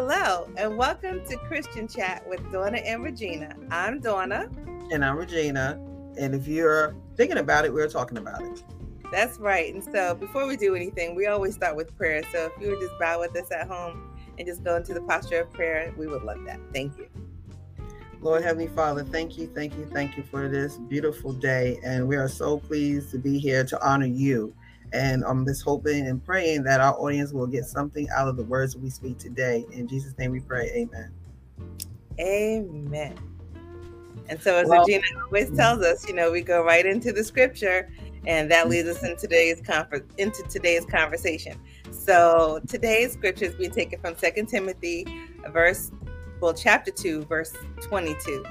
Hello, and welcome to Christian Chat with Donna and Regina. I'm Donna. And I'm Regina. And if you're thinking about it, we're talking about it. That's right. And so before we do anything, we always start with prayer. So if you would just bow with us at home and just go into the posture of prayer, we would love that. Thank you. Lord Heavenly Father, thank you, thank you, thank you for this beautiful day. And we are so pleased to be here to honor you. And I'm just hoping and praying that our audience will get something out of the words we speak today. In Jesus' name we pray. Amen. Amen. And so, as well, Regina always tells us, you know, we go right into the scripture, and that leads us into today's conference into today's conversation. So, today's scripture is being taken from Second Timothy, verse well, chapter 2, verse 22.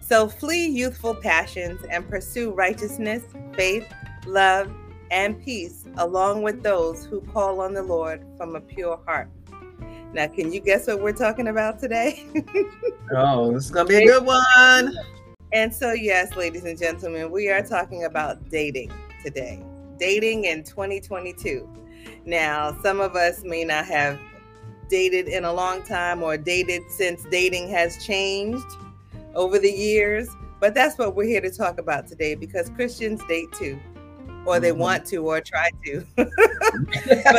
So flee youthful passions and pursue righteousness, faith, love, and peace, along with those who call on the Lord from a pure heart. Now, can you guess what we're talking about today? oh, this is going to be a good one. And so, yes, ladies and gentlemen, we are talking about dating today. Dating in 2022. Now, some of us may not have dated in a long time or dated since dating has changed over the years. But that's what we're here to talk about today because Christians date too, or they mm-hmm. want to, or try to. but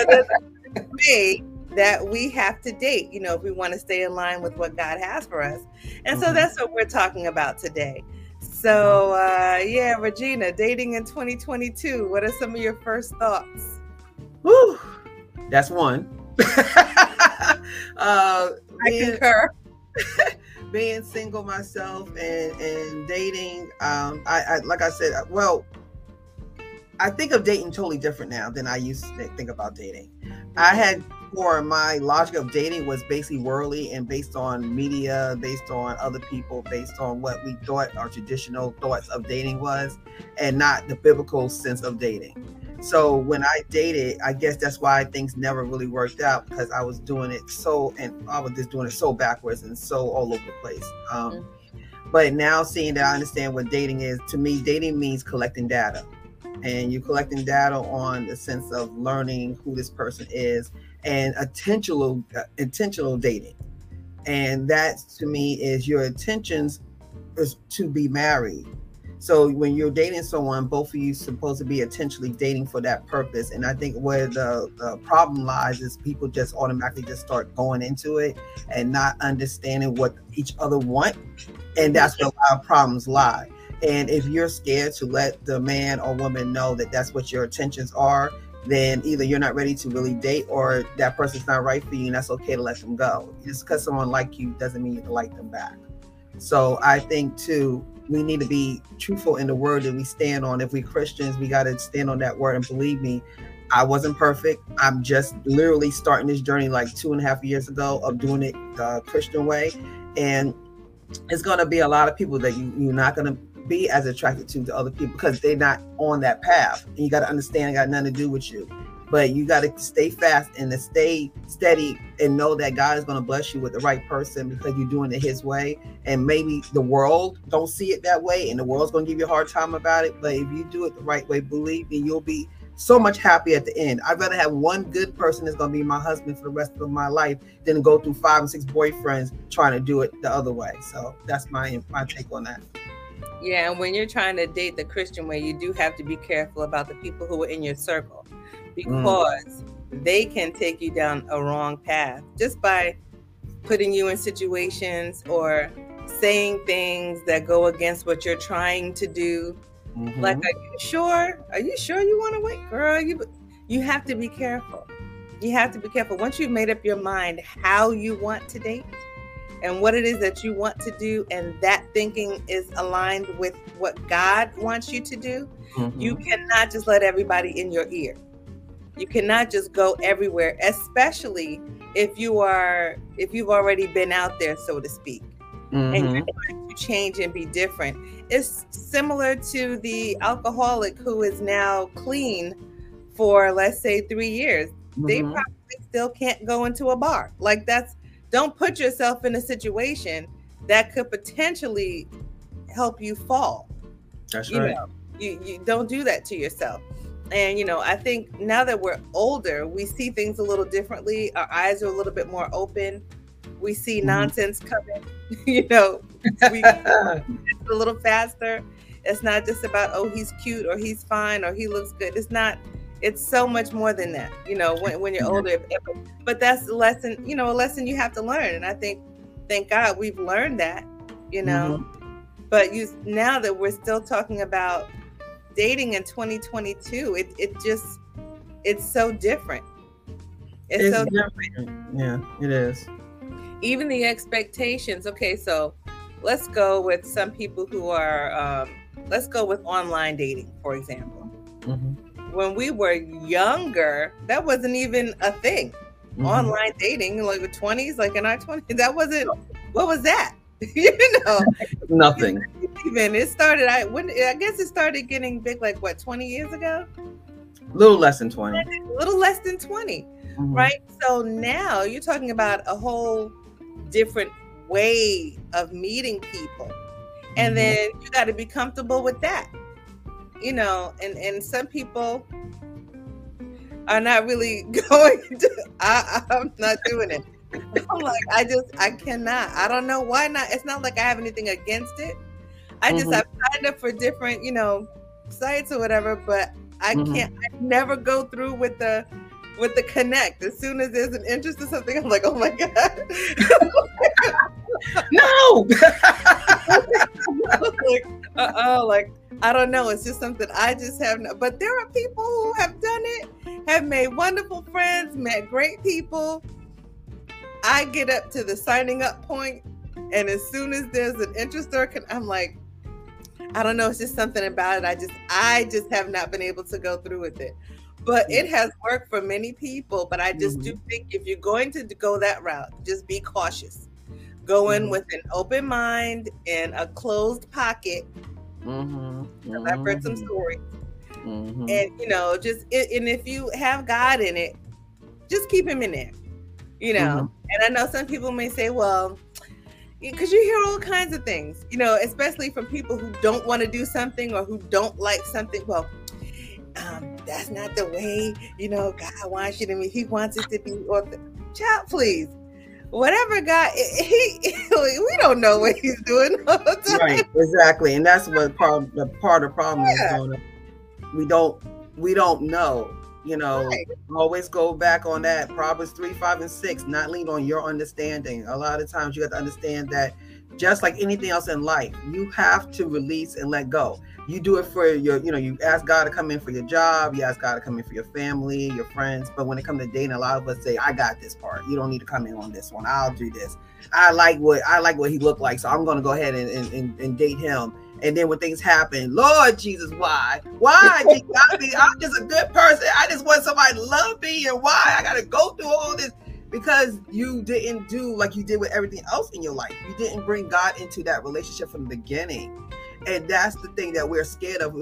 the way that we have to date, you know, if we want to stay in line with what God has for us. And mm-hmm. so that's what we're talking about today. So, uh, yeah, Regina, dating in 2022, what are some of your first thoughts? Woo, that's one. uh, I being, concur. being single myself and and dating, um, I, I like I said, well, I think of dating totally different now than I used to think about dating. I had for my logic of dating was basically worldly and based on media, based on other people, based on what we thought our traditional thoughts of dating was, and not the biblical sense of dating. So when I dated, I guess that's why things never really worked out because I was doing it so, and I was just doing it so backwards and so all over the place. Um, mm-hmm. But now seeing that I understand what dating is, to me, dating means collecting data. And you're collecting data on the sense of learning who this person is and intentional, uh, intentional dating. And that to me is your intentions is to be married so when you're dating someone, both of you supposed to be intentionally dating for that purpose. And I think where the, the problem lies is people just automatically just start going into it and not understanding what each other want. And that's where a lot of problems lie. And if you're scared to let the man or woman know that that's what your intentions are, then either you're not ready to really date or that person's not right for you and that's okay to let them go. Just because someone like you doesn't mean you like them back. So I think too, we need to be truthful in the word that we stand on. If we Christians, we got to stand on that word. And believe me, I wasn't perfect. I'm just literally starting this journey like two and a half years ago of doing it the Christian way. And it's going to be a lot of people that you, you're not going to be as attracted to to other people because they're not on that path. And you got to understand it got nothing to do with you but you got to stay fast and to stay steady and know that God is going to bless you with the right person because you're doing it His way. And maybe the world don't see it that way, and the world's going to give you a hard time about it. But if you do it the right way, believe me, you'll be so much happy at the end. I'd rather have one good person that's going to be my husband for the rest of my life than go through five and six boyfriends trying to do it the other way. So that's my my take on that. Yeah, and when you're trying to date the Christian way, you do have to be careful about the people who are in your circle because mm. they can take you down a wrong path just by putting you in situations or saying things that go against what you're trying to do. Mm-hmm. Like, are you sure? Are you sure you want to wait, girl? You you have to be careful. You have to be careful. Once you've made up your mind how you want to date and what it is that you want to do, and that thinking is aligned with what God wants you to do, mm-hmm. you cannot just let everybody in your ear. You cannot just go everywhere, especially if you are if you've already been out there, so to speak, mm-hmm. and you're trying to change and be different. It's similar to the alcoholic who is now clean for let's say three years. Mm-hmm. They probably still can't go into a bar. Like that's don't put yourself in a situation that could potentially help you fall. That's you right. Know, you, you don't do that to yourself. And, you know, I think now that we're older, we see things a little differently. Our eyes are a little bit more open. we see mm-hmm. nonsense coming, you know, we a little faster. It's not just about oh he's cute or he's fine or he looks good. It's not. It's so much more than that. You know, when when you're older. But that's a lesson. You know, a lesson you have to learn. And I think, thank God, we've learned that. You know, mm-hmm. but you now that we're still talking about dating in 2022, it it just it's so different. It's, it's so different. different. Yeah, it is. Even the expectations. Okay, so let's go with some people who are um, let's go with online dating for example mm-hmm. When we were younger that wasn't even a thing mm-hmm. online dating like the 20s like in our 20s that wasn't what was that you know nothing even it started i when i guess it started getting big like what 20 years ago a little less than 20 a little less than 20 mm-hmm. right so now you're talking about a whole different way of meeting people. And mm-hmm. then you got to be comfortable with that. You know, and and some people are not really going to I, I'm not doing it. I'm like, I just I cannot. I don't know why not. It's not like I have anything against it. I just mm-hmm. I've signed up for different, you know, sites or whatever, but I mm-hmm. can't I never go through with the with the connect. As soon as there's an interest in something, I'm like, oh my God. no. like, uh-oh, like, I don't know. It's just something I just have no, but there are people who have done it, have made wonderful friends, met great people. I get up to the signing up point, and as soon as there's an interest or I'm like, I don't know. It's just something about it. I just, I just have not been able to go through with it but it has worked for many people. But I just mm-hmm. do think if you're going to go that route, just be cautious. Go in mm-hmm. with an open mind and a closed pocket. Mm-hmm. I've heard some mm-hmm. stories. Mm-hmm. And you know, just and if you have God in it, just keep him in there. You know, mm-hmm. and I know some people may say, well, because you hear all kinds of things, you know, especially from people who don't want to do something or who don't like something. Well, um, that's not the way, you know, God wants you to be. He wants it to be or child, please. Whatever God, he, we don't know what he's doing. right, exactly, and that's what part the part of the problem yeah. is. Going we don't, we don't know. You know, right. always go back on that Proverbs three, five, and six. Not lean on your understanding. A lot of times, you have to understand that, just like anything else in life, you have to release and let go you do it for your, you know, you ask God to come in for your job, you ask God to come in for your family, your friends. But when it comes to dating, a lot of us say, I got this part. You don't need to come in on this one. I'll do this. I like what I like what he looked like. So I'm gonna go ahead and, and, and, and date him. And then when things happen, Lord Jesus, why? Why? I'm just a good person. I just want somebody to love me. And why? I gotta go through all this because you didn't do like you did with everything else in your life. You didn't bring God into that relationship from the beginning and that's the thing that we're scared of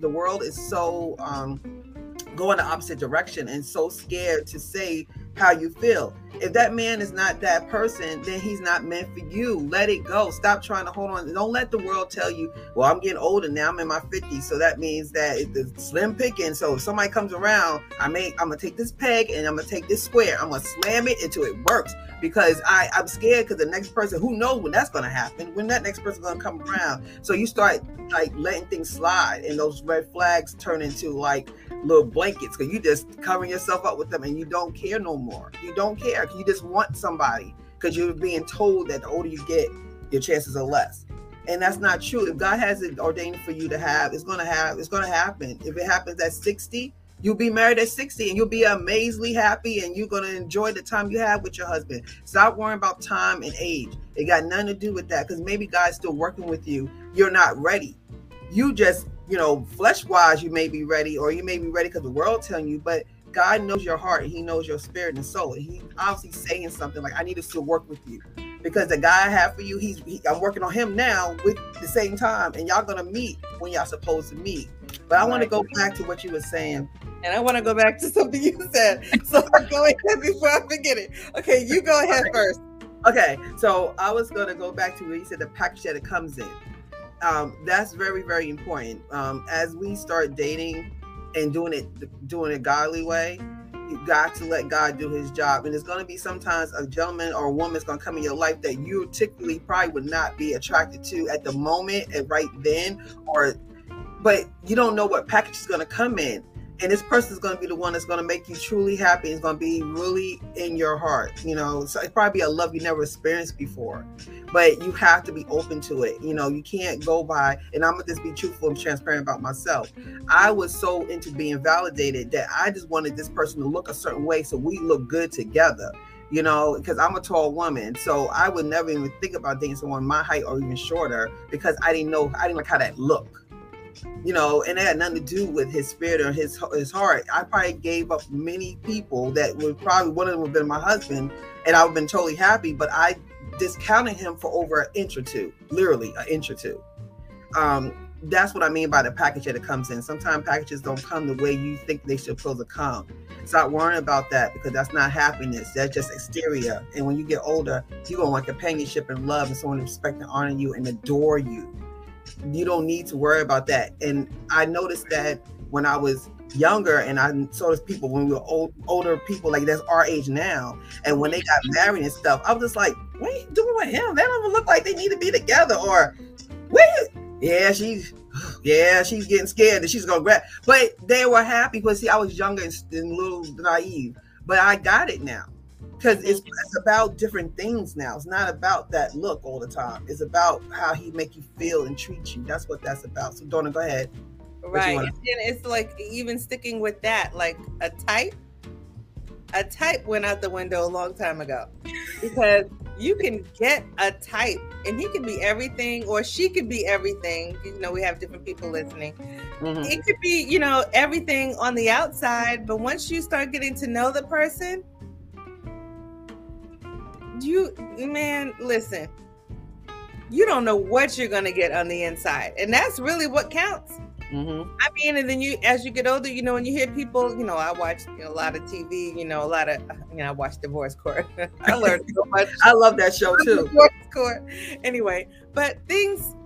the world is so um going the opposite direction and so scared to say how you feel. If that man is not that person, then he's not meant for you. Let it go. Stop trying to hold on. Don't let the world tell you, well, I'm getting older now. I'm in my 50s. So that means that it's slim picking. So if somebody comes around, I may, I'm to take this peg and I'm to take this square. I'm to slam it until it works because I, I'm scared because the next person, who knows when that's to happen, when that next person's to come around. So you start like letting things slide and those red flags turn into like little blankets because you just covering yourself up with them and you don't care no more. You don't care. You just want somebody because you're being told that the older you get, your chances are less. And that's not true. If God has it ordained for you to have, it's gonna have, it's gonna happen. If it happens at 60, You'll be married at 60 and you'll be amazingly happy and you're to enjoy the time you have with your husband. Stop worrying about time and age. It got nothing to do with that because maybe God's still working with you. You're not ready. You just, you know, flesh wise, you may be ready or you may be ready because the world telling you, but God knows your heart and He knows your spirit and soul. And He obviously saying something like, I need to still work with you because the guy I have for you, he's he, I'm working on him now with the same time, and y'all gonna meet when y'all supposed to meet. But I want to go back to what you were saying and I want to go mm-hmm. back to something you said. So go ahead before I forget it. Okay, you go ahead first. Okay, so I was going to go back to where you said the package that it comes in. Um, that's very, very important. Um, as we start dating and doing it, doing it godly way, you got to let God do his job. And it's going to be sometimes a gentleman or a woman is going to come in your life that you typically probably would not be attracted to at the moment and right then, or but you don't know what package is going to come in. And this person is going to be the one that's going to make you truly happy. It's going to be really in your heart. You know, so it's probably a love you never experienced before but you have to be open to it. You know, you can't go by, and I'm gonna just be truthful and transparent about myself. I was so into being validated that I just wanted this person to look a certain way so we look good together. You know, because I'm a tall woman, so I would never even think about dating someone my height or even shorter because I didn't know I didn't like how that looked you know, and it had nothing to do with his spirit or his his heart. I probably gave up many people that would probably one of them would have been my husband, and I would have been totally happy. But I discounted him for over an inch or two, literally an inch or two. Um, that's what I mean by the package that it comes in. Sometimes packages don't come the way you think they should supposed to come. Stop worrying about that because that's not happiness. That's just exterior. And when you get older, you're gonna want companionship and love and someone to respect and honor you and adore you. You don't need to worry about that. And I noticed that when I was younger and I saw those people when we were old, older people like that's our age now. And when they got married and stuff, I was just like, what are you doing with him? They don't even look like they need to be together. Or wait, yeah, she's yeah, she's getting scared that she's gonna grab. But they were happy because see, I was younger and, and a little naive. But I got it now. Because it's, it's about different things now. It's not about that look all the time. It's about how he make you feel and treat you. That's what that's about. So Donna, go ahead. Right. And it's like even sticking with that, like a type, a type went out the window a long time ago because you can get a type and he can be everything or she could be everything. You know, we have different people listening. Mm-hmm. It could be, you know, everything on the outside, but once you start getting to know the person, you, man, listen, you don't know what you're going to get on the inside. And that's really what counts. Mm-hmm. I mean, and then you, as you get older, you know, when you hear people, you know, I watch you know, a lot of TV, you know, a lot of, you know, I watch Divorce Court. I learned so much. I love that show too. Divorce Court. Anyway, but things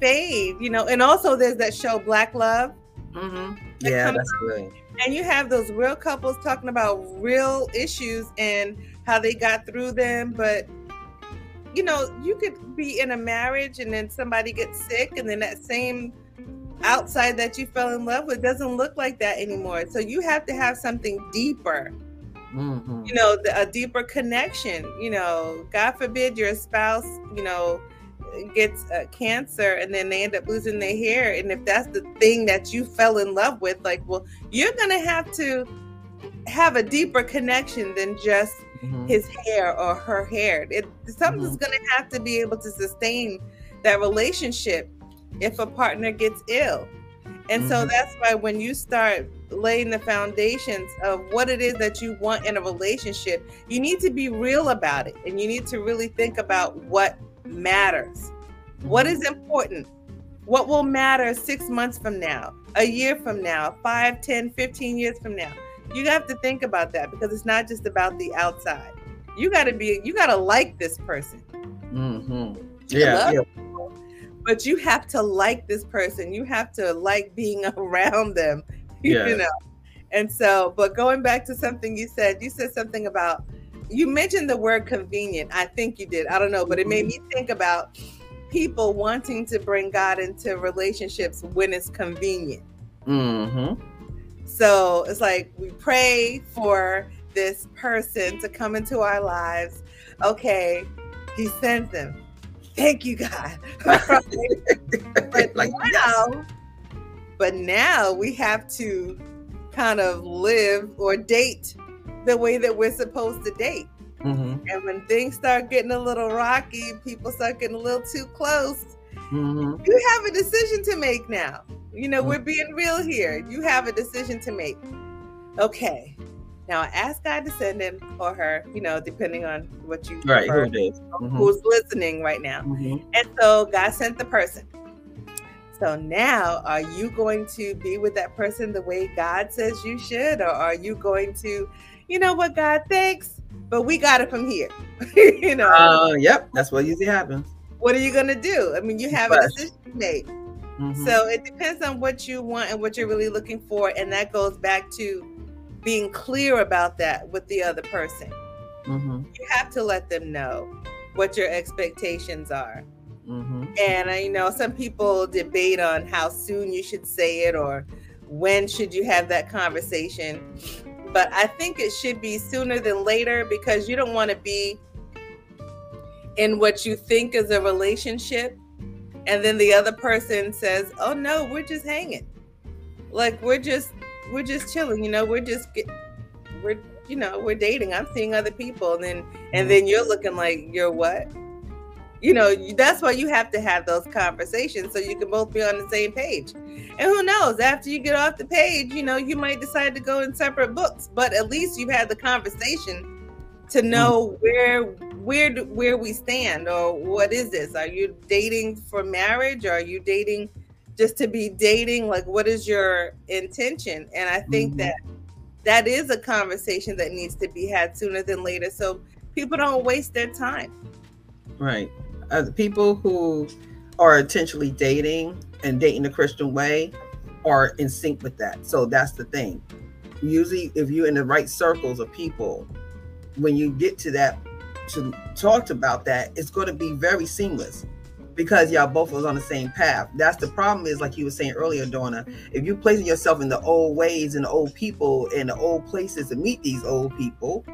fade, you know, and also there's that show Black Love. Mm-hmm. That yeah, that's good. And you have those real couples talking about real issues and how they got through them, but you know, you could be in a marriage and then somebody gets sick, and then that same outside that you fell in love with doesn't look like that anymore. So you have to have something deeper. Mm-hmm. You know, the, a deeper connection. You know, God forbid your spouse, you know, gets uh, cancer and then they end up losing their hair. And if that's the thing that you fell in love with, like, well, you're going to have to have a deeper connection than just mm-hmm. his hair or her hair. It, something's mm-hmm. going to have to be able to sustain that relationship if a partner gets ill. And mm-hmm. so that's why when you start laying the foundations of what it is that you want in a relationship, you need to be real about it and you need to really think about what matters. What is mm-hmm. important? What will matter six months from now, a year from now, five, ten, fifteen years from now? You have to think about that because it's not just about the outside. You got to be, you got to like this person. Mm-hmm. Yeah. yeah but you have to like this person. You have to like being around them, yeah. you know. And so, but going back to something you said, you said something about you mentioned the word convenient. I think you did. I don't know, but it made me think about people wanting to bring God into relationships when it's convenient. Mm-hmm. So it's like we pray for this person to come into our lives. Okay, he sends them thank you, God. but like, now, yes. but now we have to kind of live or date the way that we're supposed to date. Mm-hmm. And when things start getting a little rocky, people start getting a little too close. Mm-hmm. You have a decision to make now. You know, mm-hmm. we're being real here. You have a decision to make. Okay, now ask God to send him or her, you know, depending on what you right, prefer, who mm-hmm. who's listening right now. Mm-hmm. And so God sent the person. So now are you going to be with that person the way God says you should? Or are you going to, you know what, God, thanks, but we got it from here. you know. Uh, yep, that's what usually happens. What are you gonna do? I mean, you have a decision made. Mm-hmm. So it depends on what you want and what you're really looking for. And that goes back to being clear about that with the other person. Mm-hmm. You have to let them know what your expectations are. Mm-hmm. And I know some people debate on how soon you should say it or when should you have that conversation. But I think it should be sooner than later because you don't want to be in what you think is a relationship and then the other person says, "Oh no, we're just hanging." Like we're just we're just chilling, you know, we're just get, we're you know, we're dating. I'm seeing other people and then and then you're looking like you're what? you know that's why you have to have those conversations so you can both be on the same page and who knows after you get off the page you know you might decide to go in separate books but at least you've had the conversation to hmm. know where where where we stand or what is this are you dating for marriage or are you dating just to be dating like what is your intention and i think mm-hmm. that that is a conversation that needs to be had sooner than later so people don't waste their time right uh, people who are intentionally dating and dating the Christian way are in sync with that. So that's the thing. Usually, if you're in the right circles of people, when you get to that to talk about that, it's going to be very seamless because y'all both was on the same path. That's the problem is like you were saying earlier, Donna. If you're placing yourself in the old ways and the old people and the old places to meet these old people,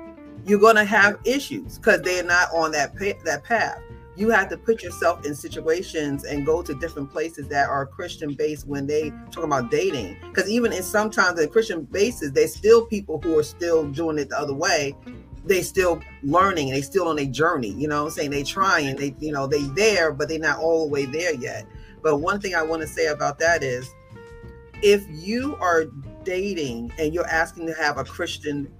you're going to have issues because they're not on that pa- that path you have to put yourself in situations and go to different places that are Christian based when they talk about dating. Because even in sometimes the Christian bases, there's still people who are still doing it the other way. They still learning they still on a journey. You know I'm saying? They trying, they you know, they there, but they're not all the way there yet. But one thing I want to say about that is if you are dating and you're asking to have a Christian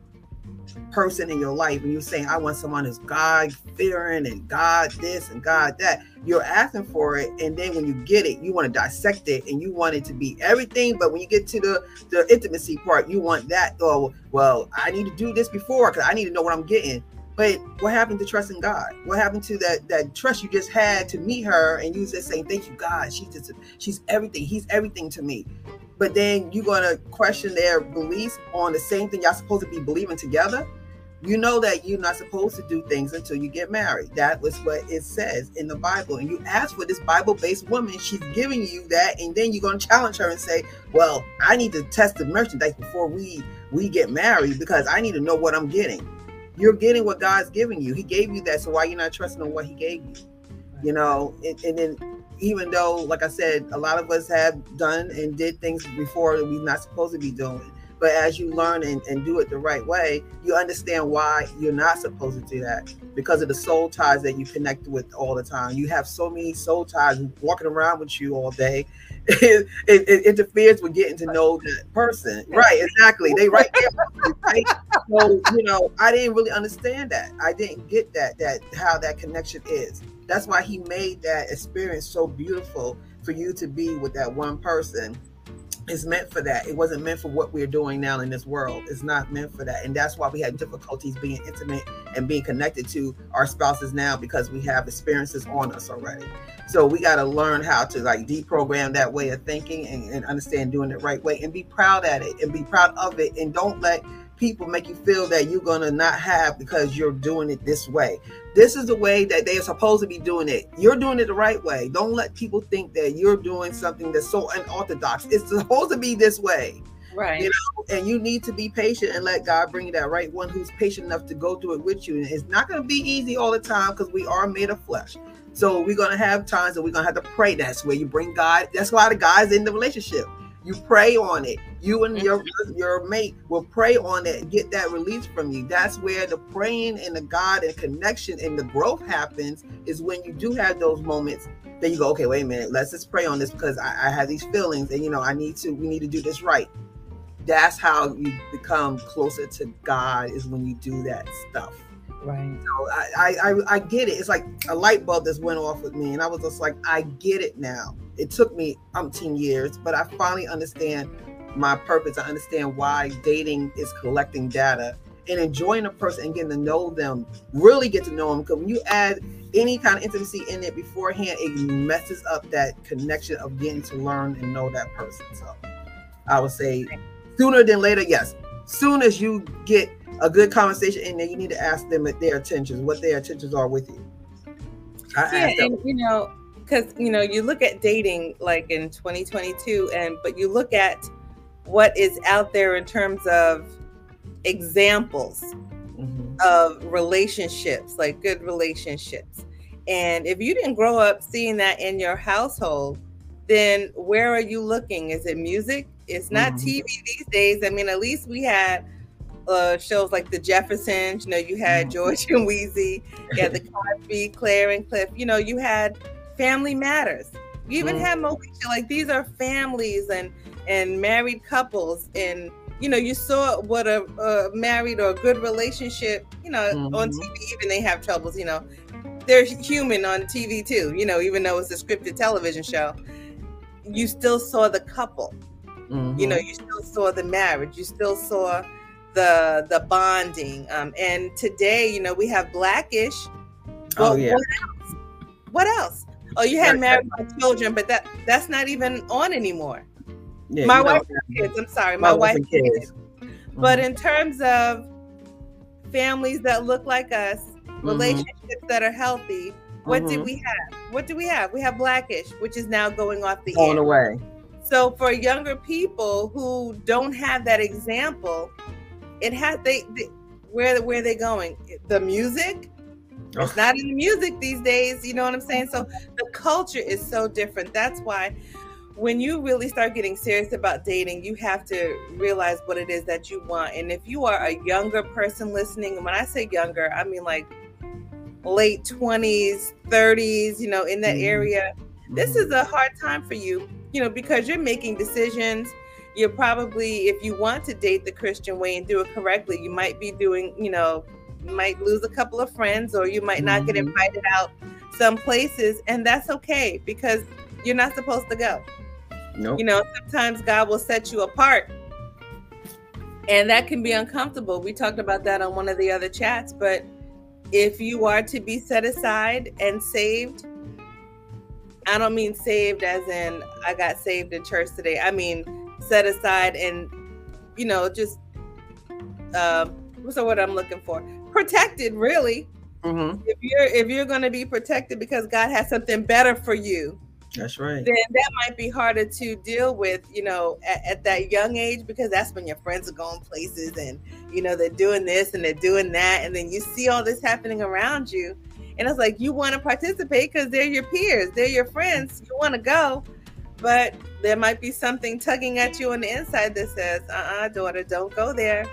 person in your life and you're saying, I want someone who's God fearing and God this and God that, you're asking for it. And then when you get it, you want to dissect it and you want it to be everything. But when you get to the, the intimacy part, you want that, oh, well, I need to do this before because I need to know what I'm getting. But what happened to trusting God? What happened to that that trust you just had to meet her and you just saying, Thank you, God. She's just she's everything. He's everything to me but then you're going to question their beliefs on the same thing y'all supposed to be believing together you know that you're not supposed to do things until you get married. That was what it says in the bible. And you ask for this bible-based woman she's giving you that and then you're going to challenge her and say well i need to test the merchandise before we we get married because i need to know what i'm getting. You're getting what god's giving you. He gave you that so why you're not trusting on what he gave you? You know and, and then even though, like I said, a lot of us have done and did things before that we're not supposed to be doing. But as you learn and, and do it the right way, you understand why you're not supposed to do that because of the soul ties that you connect with all the time. You have so many soul ties walking around with you all day. It, it, it interferes with getting to know that person. Right, exactly. They right there. Right? So, you know, I didn't really understand that. I didn't get that, that how that connection is. That's why he made that experience so beautiful for you to be with that one person. It's meant for that. It wasn't meant for what we're doing now in this world. It's not meant for that. And that's why we have difficulties being intimate and being connected to our spouses now because we have experiences on us already. So we got to learn how to like deprogram that way of thinking and, and understand doing it right way and be proud at it and be proud of it. And don't let people make you feel that you're going to not have because you're doing it this way. This is the way that they are supposed to be doing it. You're doing it the right way. Don't let people think that you're doing something that's so unorthodox. It's supposed to be this way. Right. You know, and you need to be patient and let God bring you that right one who's patient enough to go through it with you. And it's not going to be easy all the time because we are made of flesh. So we're going to have times that we're going to have to pray. That's where you bring God. That's why the guy's in the relationship. You pray on it. You and mm-hmm. your your mate will pray on it and get that release from you. That's where the praying and the God and connection and the growth happens. Is when you do have those moments then you go, okay, wait a minute, let's just pray on this because I, I have these feelings and you know I need to. We need to do this right. That's how you become closer to God. Is when you do that stuff. Right. So I, I I get it. It's like a light bulb just went off with me, and I was just like, I get it now it took me umpteen years, but I finally understand my purpose. I understand why dating is collecting data and enjoying a person and getting to know them, really get to know them. Because when you add any kind of intimacy in it beforehand, it messes up that connection of getting to learn and know that person. So I would say sooner than later, yes. soon as you get a good conversation in there, you need to ask them at their attentions, what their attentions are with you. I yeah, and you know, because you know, you look at dating like in 2022, and but you look at what is out there in terms of examples mm-hmm. of relationships, like good relationships. And if you didn't grow up seeing that in your household, then where are you looking? Is it music? It's not mm-hmm. TV these days. I mean, at least we had uh, shows like the Jeffersons. You know, you had mm-hmm. George and Weezy, you had the Cosby, Claire and Cliff. You know, you had Family Matters. You even mm. had Moesha. Like these are families and and married couples, and you know, you saw what a, a married or a good relationship. You know, mm-hmm. on TV, even they have troubles. You know, they're human on TV too. You know, even though it's a scripted television show, you still saw the couple. Mm-hmm. You know, you still saw the marriage. You still saw the the bonding. Um, and today, you know, we have Blackish. oh yeah. What else? What else? Oh, you had married my children, but that that's not even on anymore. Yeah, my wife kids. I'm sorry, my, my wife kids. Mm-hmm. But in terms of families that look like us, mm-hmm. relationships that are healthy, what mm-hmm. did we have? What do we have? We have Blackish, which is now going off the going away. So for younger people who don't have that example, it has they, they where where are they going? The music, it's not in the music these days, you know what I'm saying? So the culture is so different. That's why when you really start getting serious about dating, you have to realize what it is that you want. And if you are a younger person listening, and when I say younger, I mean like late 20s, 30s, you know, in that mm-hmm. area, this is a hard time for you, you know, because you're making decisions. You're probably, if you want to date the Christian way and do it correctly, you might be doing, you know, might lose a couple of friends or you might not get mm-hmm. invited out some places and that's okay because you're not supposed to go nope. you know sometimes god will set you apart and that can be uncomfortable we talked about that on one of the other chats but if you are to be set aside and saved i don't mean saved as in i got saved in church today i mean set aside and you know just uh, what's the word i'm looking for protected really. Mm-hmm. if you're if you're going to be protected because god has something better for you that's right. then that might be harder to deal with you know at, at, that young age because that's when your friends are going places and you know they're doing this and they're doing that and then you see all this happening around you. And it's like you want to participate because they're your peers they're your friends you want to go. But there might be something tugging at you on the inside that says uh-uh daughter don't go there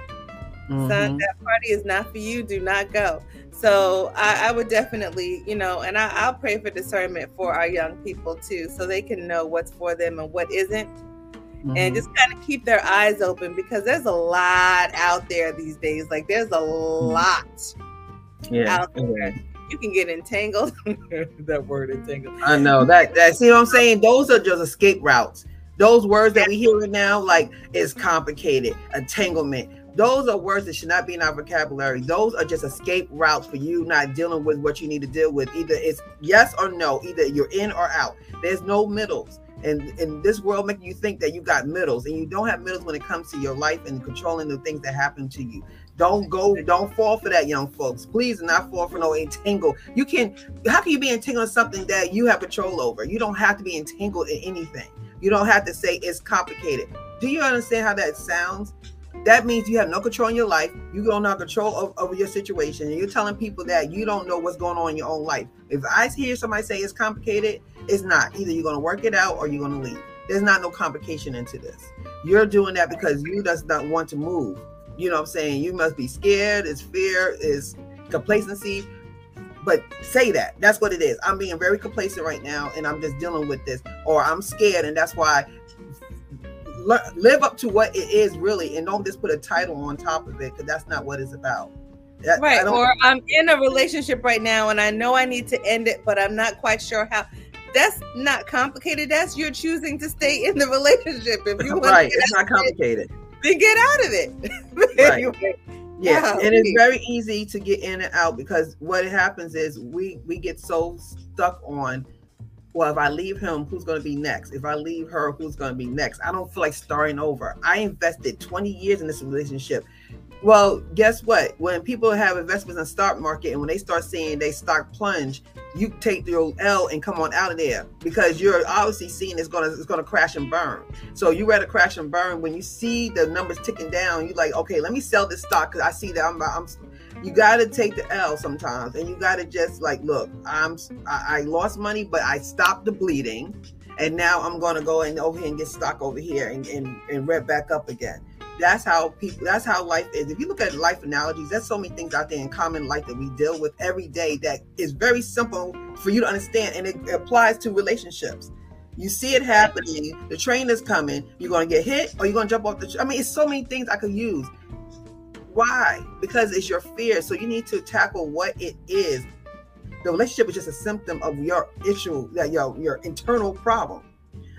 mm-hmm. son, that party is not for you. Do not go. So I, I would definitely, you know, and I, will pray for discernment for our young people too, so they can know what's for them and what isn't. Mm-hmm. And just kind of keep their eyes open because there's a lot out there these days. Like there's a mm-hmm. lot yeah. out there. You can get entangled. that word entangled. I know that. That see what I'm saying. Those are just escape routes. Those words that we hear now, like it's complicated, entanglement, those are words that should not be in our vocabulary. Those are just escape routes for you not dealing with what you need to deal with. Either it's yes or no, either you're in or out. There's no middles. And in this world making you think that you got middles and you don't have middles when it comes to your life and controlling the things that happen to you. Don't go, don't fall for that, young folks. Please not fall for no entangle. You can how can you be entangled in something that you have control over? You don't have to be entangled in anything. You don't have to say it's complicated. Do you understand how that sounds? That means you have no control in your life. You don't have control of, over your situation. And you're telling people that you don't know what's going on in your own life. If I hear somebody say it's complicated, it's not. Either you're going to work it out or you're going to leave. There's not no complication into this. You're doing that because you does not want to move. You know what I'm saying? You must be scared. It's fear. It's complacency. But say that. That's what it is. I'm being very complacent right now and I'm just dealing with this. Or I'm scared and that's why live up to what it is really, and don't just put a title on top of it because that's not what it's about. That, right. Or I'm in a relationship right now and I know I need to end it, but I'm not quite sure how. That's not complicated. That's you're choosing to stay in the relationship. If you want to. right, it's not complicated. It, then get out of it. right. anyway. Yeah, wow. and it's very easy to get in and out because what happens is we we get so stuck on well, if I leave him, who's going to be next? If I leave her, who's going to be next? I don't feel like starting over. I invested 20 years in this relationship. Well, guess what? When people have investments in the stock market and when they start seeing they stock plunge, you take your L and come on out of there because you're obviously seeing it's gonna it's gonna crash and burn. So you rather crash and burn when you see the numbers ticking down. You're like, okay, let me sell this stock because I see that I'm, I'm you got to take the L sometimes, and you got to just like, look, I'm I, I lost money, but I stopped the bleeding, and now I'm gonna go and over here and get stuck over here and and, and rev back up again. That's how people that's how life is. If you look at life analogies there's so many things out there in common life that we deal with every day that is very simple for you to understand and it applies to relationships. You see it happening the train is coming you're to get hit or you're to jump off the tra- i mean it's so many things i could use why because it's your fear so you need to tackle what it is the relationship is just a symptom of your issue that your your internal problem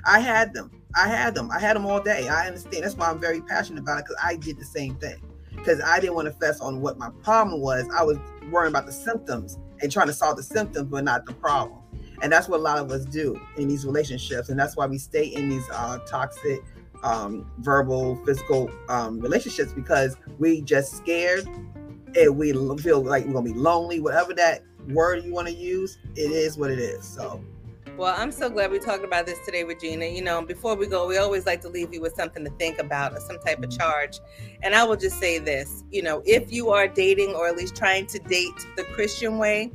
i had them I had them. I had them all day. I understand. That's why I'm very passionate about it because I did the same thing. Because I didn't want to fess on what my problem was. I was worrying about the symptoms and trying to solve the symptoms, but not the problem. And that's what a lot of us do in these relationships. And that's why we stay in these uh, toxic, um, verbal, physical um, relationships because we just scared and we feel like we're to be lonely, whatever that word you want to use, it is what it is. So well, I'm so glad we talked about this today, Regina. You know, before we go, we always like to leave you with something to think about or some type of mm-hmm. charge. And I will just say this you know, if you are dating or at least trying to date the Christian way,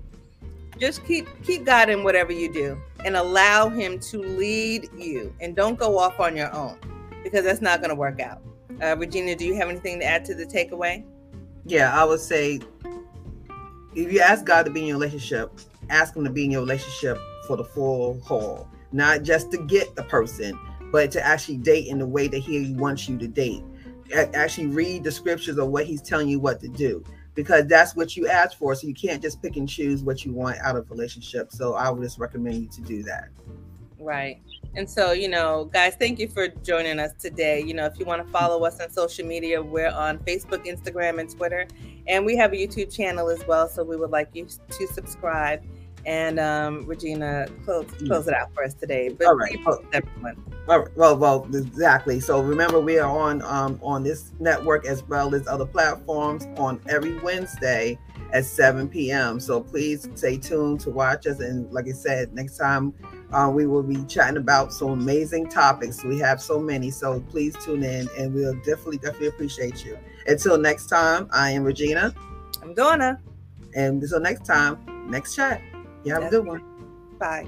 just keep keep God in whatever you do and allow him to lead you and don't go off on your own because that's not going to work out. Uh, Regina, do you have anything to add to the takeaway? Yeah, I would say if you ask God to be in your relationship, ask him to be in your relationship for the full haul, not just to get the person, but to actually date in the way that he wants you to date. Actually, read the scriptures of what he's telling you what to do because that's what you asked for. So you can't just pick and choose what you want out of a relationship. So I would just recommend you to do that. Right. And so, you know, guys, thank you for joining us today. You know, if you want to follow us on social media, we're on Facebook, Instagram, and Twitter. And we have a YouTube channel as well. So we would like you to subscribe and um, Regina, close mm. close it out for us today. But all right, well, everyone. All right. Well, well, exactly. So remember, we are on um, on this network as well as other platforms on every Wednesday at 7 p.m. So please stay tuned to watch us. And like I said, next time uh, we will be chatting about some amazing topics. We have so many. So please tune in, and we'll definitely definitely appreciate you. Until next time, I am Regina. I'm Donna. And until next time, next chat. You have a good one. Bye.